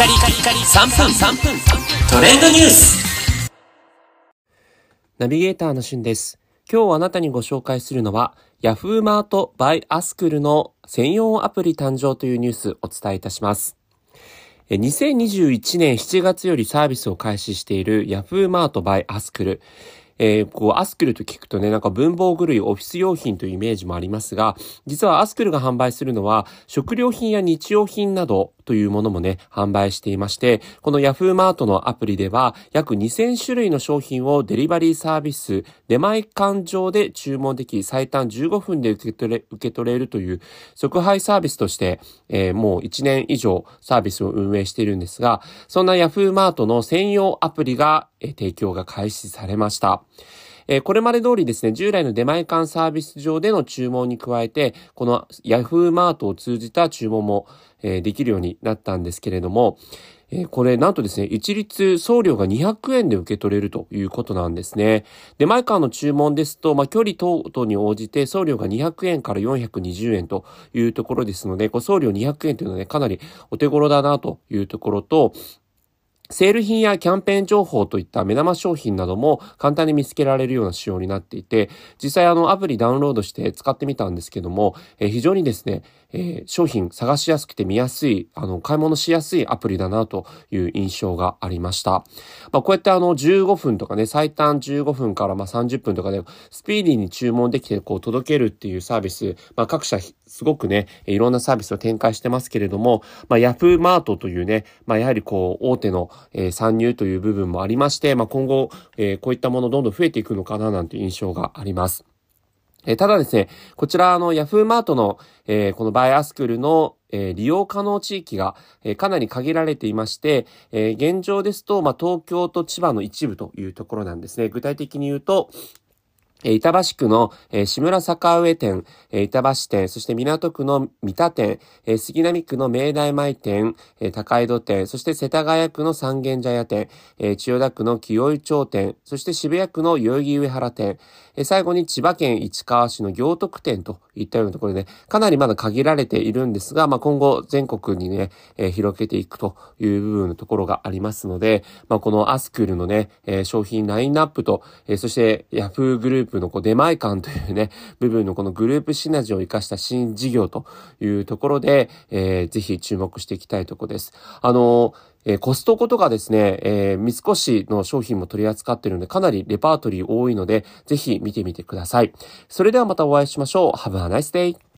カリカリカリ3分3分トレンドニュースナビゲーターのしゅんです。今日あなたにご紹介するのは、Yahoo マート by アスクルの専用アプリ誕生というニュースをお伝えいたします。2021年7月よりサービスを開始している Yahoo マート by アスクル。えーこう、アスクルと聞くとね、なんか文房具類、オフィス用品というイメージもありますが、実はアスクルが販売するのは、食料品や日用品などというものもね、販売していまして、この Yahoo マートのアプリでは、約2000種類の商品をデリバリーサービス、出前館上で注文でき、最短15分で受け取れ、受け取れるという、即配サービスとして、えーもう1年以上サービスを運営しているんですが、そんな Yahoo マートの専用アプリが、えー提供が開始されました。えこれまで通りですね、従来の出前館サービス上での注文に加えて、この Yahoo マートを通じた注文も、えできるようになったんですけれども、えこれなんとですね、一律送料が200円で受け取れるということなんですね。出前館の注文ですと、まあ、距離等々に応じて送料が200円から420円というところですので、こう送料200円というのはね、かなりお手頃だなというところと、セール品やキャンペーン情報といった目玉商品なども簡単に見つけられるような仕様になっていて、実際あのアプリダウンロードして使ってみたんですけども、えー非常にですね、えー商品探しやすくて見やすい、あの、買い物しやすいアプリだなという印象がありました。まあ、こうやってあの、15分とかね、最短15分からまあ30分とかで、スピーディーに注文できて、こう、届けるっていうサービス、まあ、各社すごくね、いろんなサービスを展開してますけれども、まあ、ヤフーマートというね、まあ、やはりこう、大手の、えー参入という部分もありまして、まあ、今後、えーこういったものどんどん増えていくのかななんて印象があります。えーただですね、こちら、あの、ヤフーマートの、えーこのバイアスクールの、えー利用可能地域が、えーかなり限られていまして、えー現状ですと、まあ、東京と千葉の一部というところなんですね。具体的に言うと、え板橋区の、え志村坂上店、え板橋店、そして港区の三田店、え杉並区の明大前店、え高井戸店、そして世田谷区の三軒茶屋店、え千代田区の清井町店、そして渋谷区の代々木上原店、え最後に千葉県市川市の行徳店といったようなところでね、かなりまだ限られているんですが、まあ、今後全国にね、え広げていくという部分のところがありますので、まあ、このアスクルのね、え商品ラインナップと、えそしてヤフーグループのこう出前館というね、部分のこのグループシナジーを生かした新事業というところで、えーぜひ注目していきたいところです。あのーえーコストコとかですね、えー三越の商品も取り扱ってるので、かなりレパートリー多いので、ぜひ見てみてください。それではまたお会いしましょう。Have a nice day!